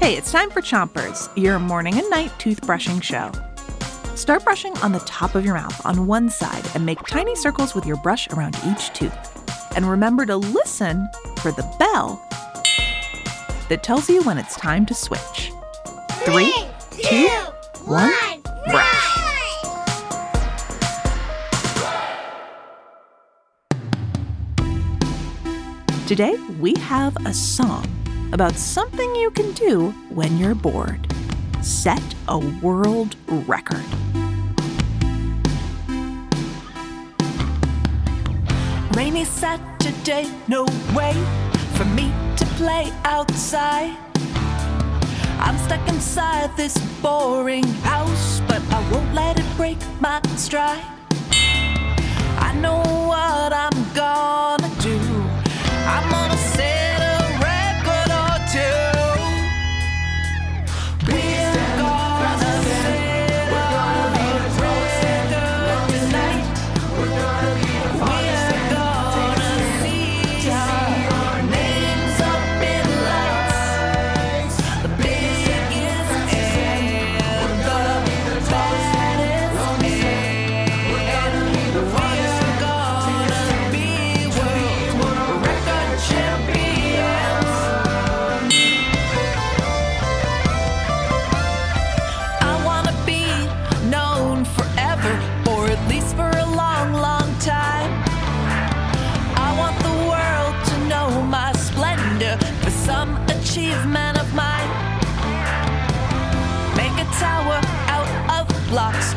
Hey, it's time for Chompers, your morning and night toothbrushing show. Start brushing on the top of your mouth on one side and make tiny circles with your brush around each tooth. And remember to listen for the bell that tells you when it's time to switch. Three, two, one, brush. Today, we have a song about something you can do when you're bored. Set a world record. Rainy Saturday, no way for me to play outside. I'm stuck inside this boring house, but I won't let it break my stride. I know what I'm gonna achievement of mine. Make a tower out of blocks,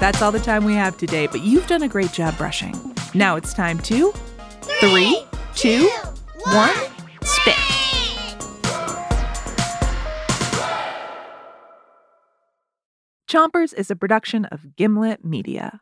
That's all the time we have today, but you've done a great job brushing. Now it's time to three, two, one, spit. Chompers is a production of Gimlet Media.